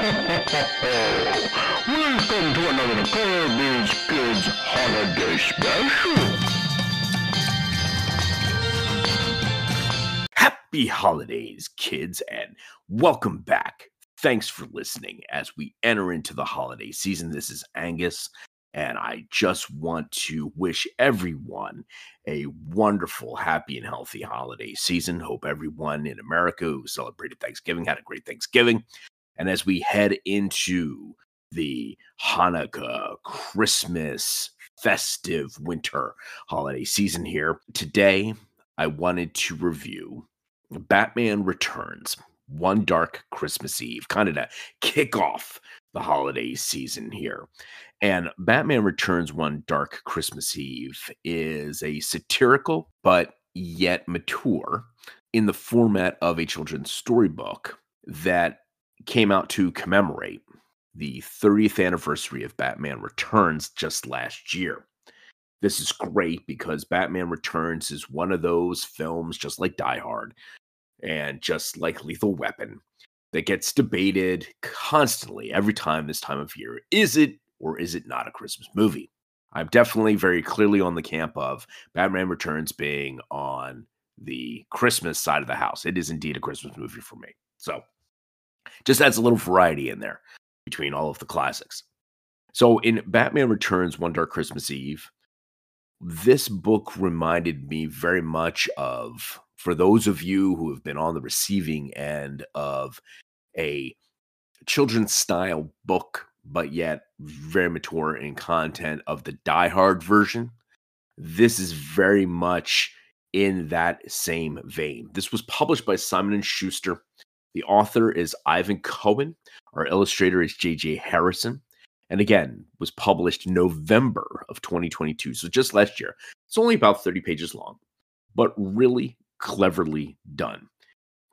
Welcome to another Kirby's Kids Holiday Special. Happy holidays, kids, and welcome back. Thanks for listening as we enter into the holiday season. This is Angus, and I just want to wish everyone a wonderful, happy, and healthy holiday season. Hope everyone in America who celebrated Thanksgiving had a great Thanksgiving. And as we head into the Hanukkah, Christmas, festive winter holiday season here, today I wanted to review Batman Returns, One Dark Christmas Eve, kind of to kick off the holiday season here. And Batman Returns One Dark Christmas Eve is a satirical but yet mature in the format of a children's storybook that came out to commemorate the 30th anniversary of Batman Returns just last year. This is great because Batman Returns is one of those films, just like Die Hard and just like Lethal Weapon, that gets debated constantly every time this time of year. Is it or is it not a Christmas movie? I'm definitely very clearly on the camp of Batman Returns being on the Christmas side of the house. It is indeed a Christmas movie for me. So just adds a little variety in there between all of the classics. So in Batman Returns One Dark Christmas Eve, this book reminded me very much of for those of you who have been on the receiving end of a children's style book but yet very mature in content of the Die Hard version. This is very much in that same vein. This was published by Simon and Schuster. The author is Ivan Cohen. Our illustrator is JJ Harrison. And again, was published November of 2022. So just last year. It's only about 30 pages long, but really cleverly done.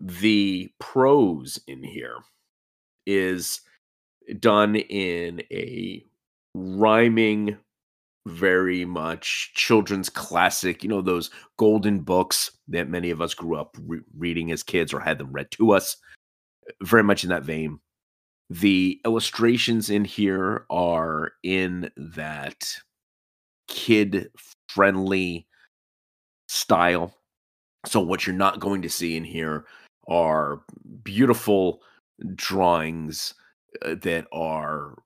The prose in here is done in a rhyming very much children's classic, you know, those golden books that many of us grew up re- reading as kids or had them read to us. Very much in that vein. The illustrations in here are in that kid friendly style. So, what you're not going to see in here are beautiful drawings uh, that are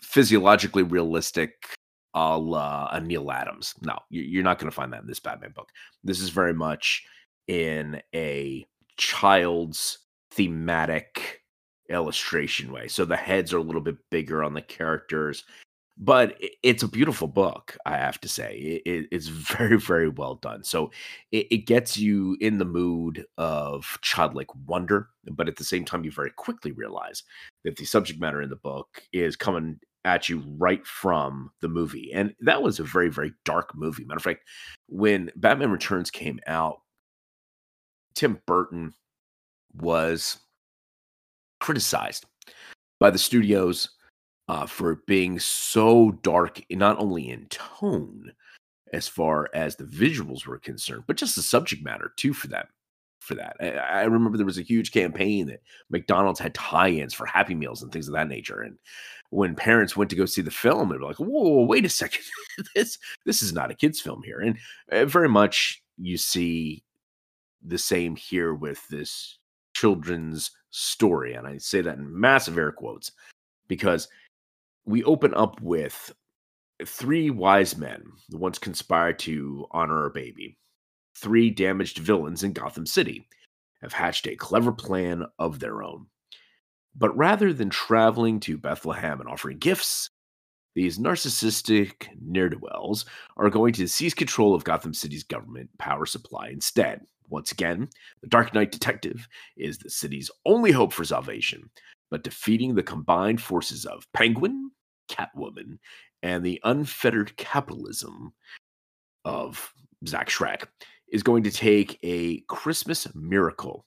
physiologically realistic a la a Neal Adams. No, you're not going to find that in this Batman book. This is very much in a child's thematic illustration way. So the heads are a little bit bigger on the characters but it's a beautiful book i have to say it's very very well done so it, gets you in the mood of childlike wonder but at the same time you very quickly realize that the subject matter in the book is coming at you right from the movie and that was a very very dark movie matter of fact when batman returns came out tim burton was criticized by the studios uh, for being so dark, not only in tone as far as the visuals were concerned, but just the subject matter too for that. For that, I, I remember there was a huge campaign that McDonald's had tie-ins for Happy Meals and things of that nature. And when parents went to go see the film, they were like, "Whoa, wait a second, this this is not a kids' film here." And uh, very much you see the same here with this children's story, and I say that in massive air quotes because we open up with three wise men once conspired to honor a baby. Three damaged villains in Gotham City have hatched a clever plan of their own. But rather than traveling to Bethlehem and offering gifts, these narcissistic ne'er do wells are going to seize control of Gotham City's government power supply instead. Once again, the Dark Knight Detective is the city's only hope for salvation, but defeating the combined forces of Penguin, Catwoman and the unfettered capitalism of Max Shreck is going to take a Christmas miracle.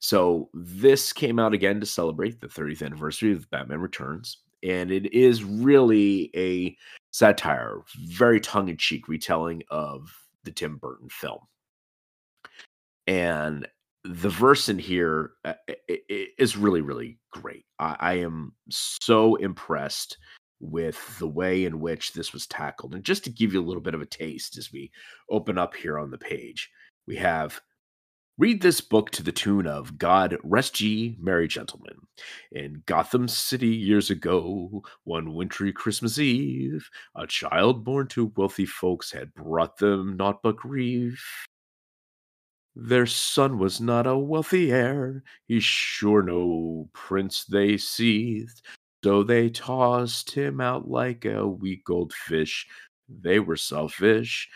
So this came out again to celebrate the 30th anniversary of Batman Returns, and it is really a satire, very tongue-in-cheek retelling of the Tim Burton film. And the verse in here uh, really, really great. I am so impressed with the way in which this was tackled. And just to give you a little bit of a taste as we open up here on the page, we have Read this book to the tune of God Rest Ye Merry Gentlemen. In Gotham City years ago, one wintry Christmas Eve, a child born to wealthy folks had brought them naught but grief. Their son was not a wealthy heir, he's sure no prince they seethed, so they tossed him out like a weak old fish. They were selfish,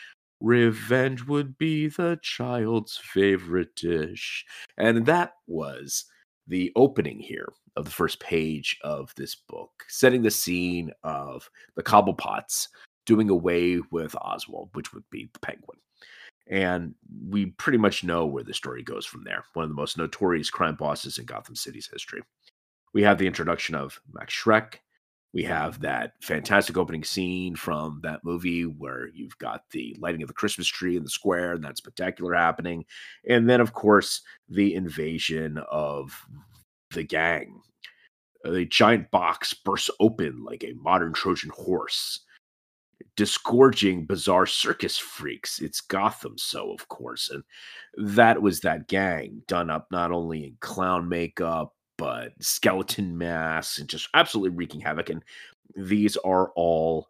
Revenge would be the child's favorite dish. And that was the opening here of the first page of this book, setting the scene of the Cobblepots doing away with Oswald, which would be the penguin. And we pretty much know where the story goes from there. One of the most notorious crime bosses in Gotham City's history. We have the introduction of Max Shreck, we have that fantastic opening scene from that movie where you've got the lighting of the Christmas tree in the square and that spectacular happening. And then, of course, the invasion of the gang. Uh, the giant box bursts open like a modern Trojan horse, disgorging bizarre circus freaks. It's Gotham, so of course. And that was that gang done up not only in clown makeup, but skeleton masks and just absolutely wreaking havoc. And these are all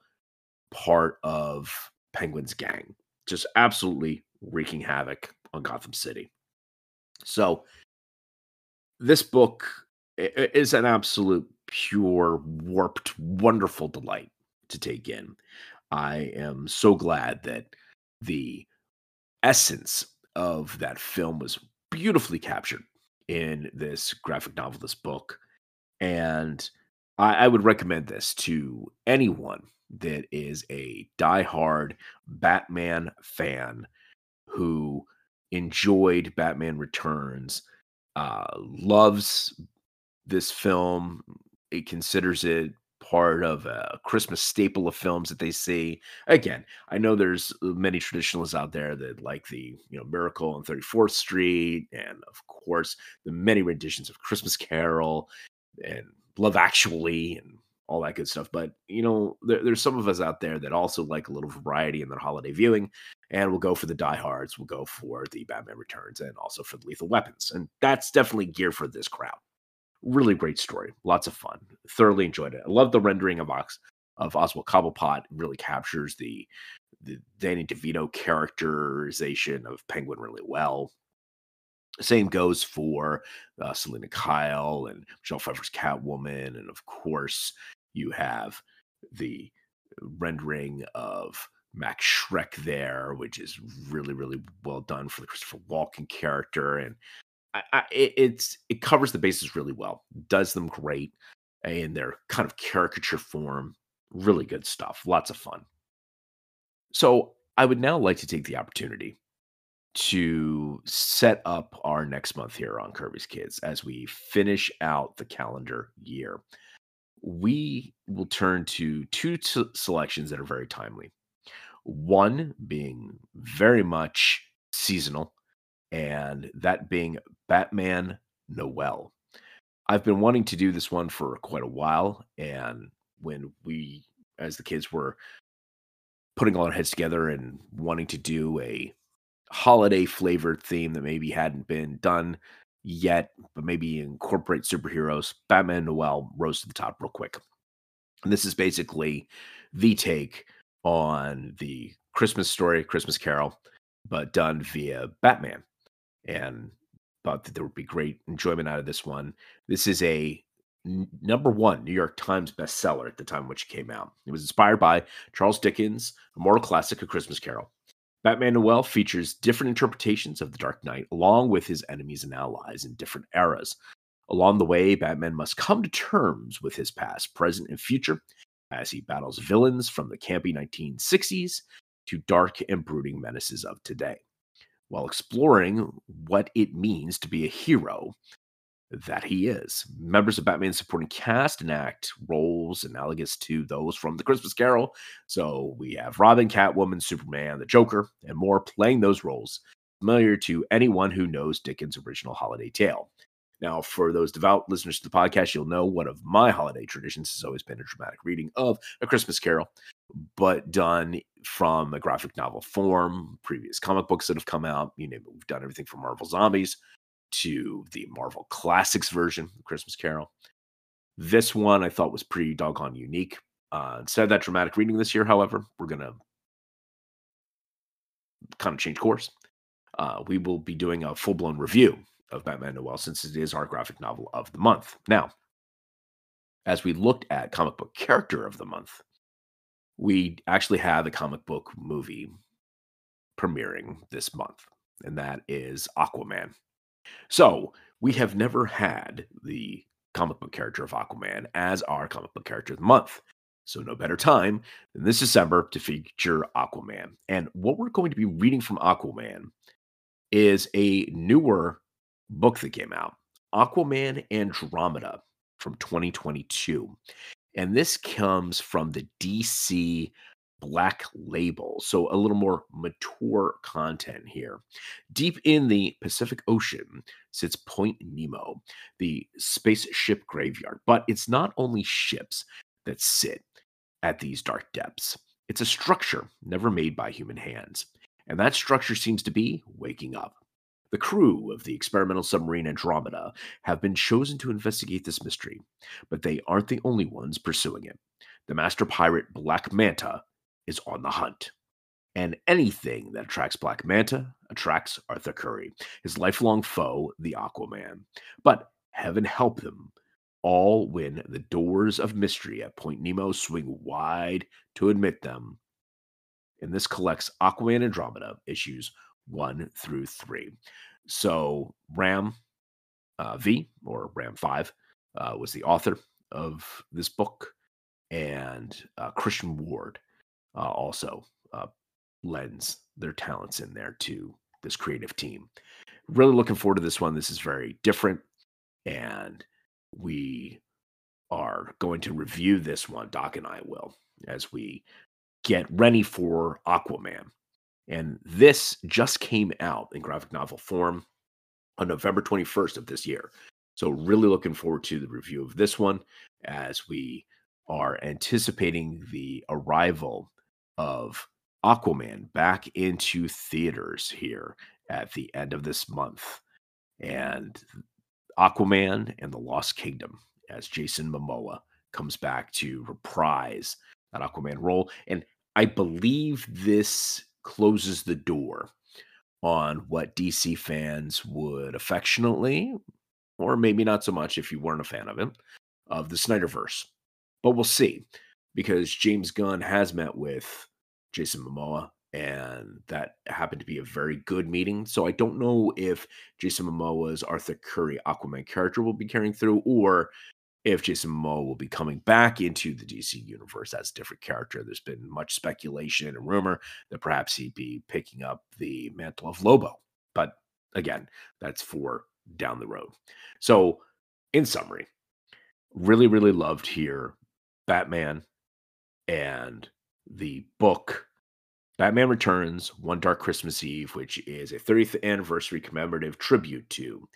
part of Penguin's gang, just absolutely wreaking havoc on Gotham City. So, this book is an absolute pure, warped, wonderful delight to take in. I am so glad that the essence of that film was beautifully captured in this graphic novel, this book. And I, I would recommend this to anyone that is a diehard Batman fan who enjoyed Batman Returns, uh, loves this film. It considers it part of a Christmas staple of films that they see. Again, I know there's uh, many traditionalists out there that like the you know Miracle on 34th Street, and of course the many renditions of Christmas Carol and Love Actually and all that good stuff. But you know, there, there's some of us out there that also like a little variety in their holiday viewing, and we'll go for the diehards, we'll go for the Batman Returns, and also for the Lethal Weapons, and that's definitely geared for this crowd really great story. Lots of fun. Thoroughly enjoyed it. I love the rendering of Ox of Oswald Cobblepot. It really captures the the Danny DeVito characterization of Penguin really well. Same goes for uh, Selina Kyle and Michelle Pfeiffer's Catwoman, and of course you have the rendering of Max Shreck there, which is really really well done for the Christopher Walken character, and I, I, it, it's it covers the bases really well, does them great in their kind of caricature form. Really good stuff, lots of fun. So I would now like to take the opportunity to set up our next month here on Kirby's Kids as we finish out the calendar year. We will turn to two t- selections that are very timely. One being very much seasonal, and that being Batman Noel. I've been wanting to do this one for quite a while, and when we, as the kids, were putting all our heads together and wanting to do a holiday flavored theme that maybe hadn't been done yet, but maybe incorporate superheroes, Batman Noel rose to the top real quick. And this is basically the take on the Christmas story, Christmas Carol, but done via Batman and thought that there would be great enjoyment out of this one. This is a n- number one New York Times bestseller at the time which came out. It was inspired by Charles Dickens' immortal classic, A Christmas Carol. Batman Noel features different interpretations of the Dark Knight, along with his enemies and allies in different eras. Along the way, Batman must come to terms with his past, present, and future as he battles villains from the campy 1960s to dark and brooding menaces of today while exploring what it means to be a hero that he is. Members of Batman's supporting cast enact roles analogous to those from The Christmas Carol. So we have Robin, Catwoman, Superman, the Joker, and more playing those roles, familiar to anyone who knows Dickens' original holiday tale. Now, for those devout listeners to the podcast, you'll know one of my holiday traditions has always been a dramatic reading of A Christmas Carol, but done from a graphic novel form, previous comic books that have come out. You know, we've done everything from Marvel Zombies to the Marvel Classics version of Christmas Carol. This one I thought was pretty doggone unique. Uh, instead of that dramatic reading this year, however, we're going to kind of change course. Uh, we will be doing a full blown review of Batman Noel since it is our graphic novel of the month. Now, as we looked at comic book character of the month, we actually have a comic book movie premiering this month, and that is Aquaman. So we have never had the comic book character of Aquaman as our comic book character of the month. So, no better time than this December to feature Aquaman. And what we're going to be reading from Aquaman is a newer book that came out Aquaman Andromeda from 2022. And this comes from the DC Black Label. So, a little more mature content here. Deep in the Pacific Ocean sits Point Nemo, the spaceship graveyard. But it's not only ships that sit at these dark depths. It's a structure never made by human hands, and that structure seems to be waking up. The crew of the experimental submarine Andromeda have been chosen to investigate this mystery, but they aren't the only ones pursuing it. The master pirate Black Manta is on the hunt. And anything that attracts Black Manta attracts Arthur Curry, his lifelong foe, the Aquaman. But heaven help them all when the doors of mystery at Point Nemo swing wide to admit them. And this collects Aquaman Andromeda issues one through three. So Ram uh, V or Ram 5 uh, was the author of this book, and uh, Christian Ward uh, also uh, lends their talents in there to this creative team. Really looking forward to this one. This is very different and we are going to review this one, Doc and I will, as we get ready for Aquaman. And this just came out in graphic novel form on November 21st of this year. So, really looking forward to the review of this one as we are anticipating the arrival of Aquaman back into theaters here at the end of this month. And Aquaman and the Lost Kingdom as Jason Momoa comes back to reprise that Aquaman role. And I believe this closes the door on what DC fans would affectionately, or maybe not so much if you weren't a fan of him, of the Snyderverse. But we'll see because James Gunn has met with Jason Momoa and that happened to be a very good meeting. So I don't know if Jason Momoa's Arthur Curry Aquaman character will be carrying through, or if Jason Momoa will be coming back into the DC universe as a different character. There's been much speculation and rumor that perhaps he'd be picking up the mantle of Lobo, but again, that's for down the road. So, in summary, really, really loved here Batman and the book Batman Returns, One Dark Christmas Eve, which is a 30th anniversary commemorative tribute to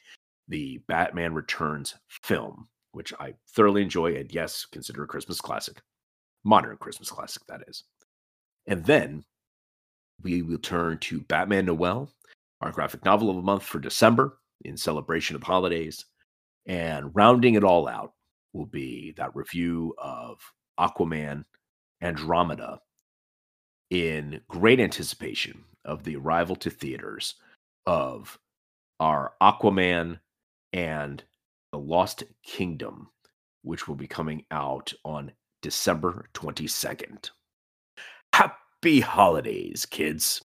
the Batman Returns film, which I thoroughly enjoy and yes, consider a Christmas classic. Modern Christmas classic, that is. And then we will turn to Batman Noel, our graphic novel of the month for December in celebration of holidays. And rounding it all out will be that review of Aquaman Andromeda in great anticipation of the arrival to theaters of our Aquaman and Lost Kingdom, which will be coming out on December 22nd. Happy holidays, kids.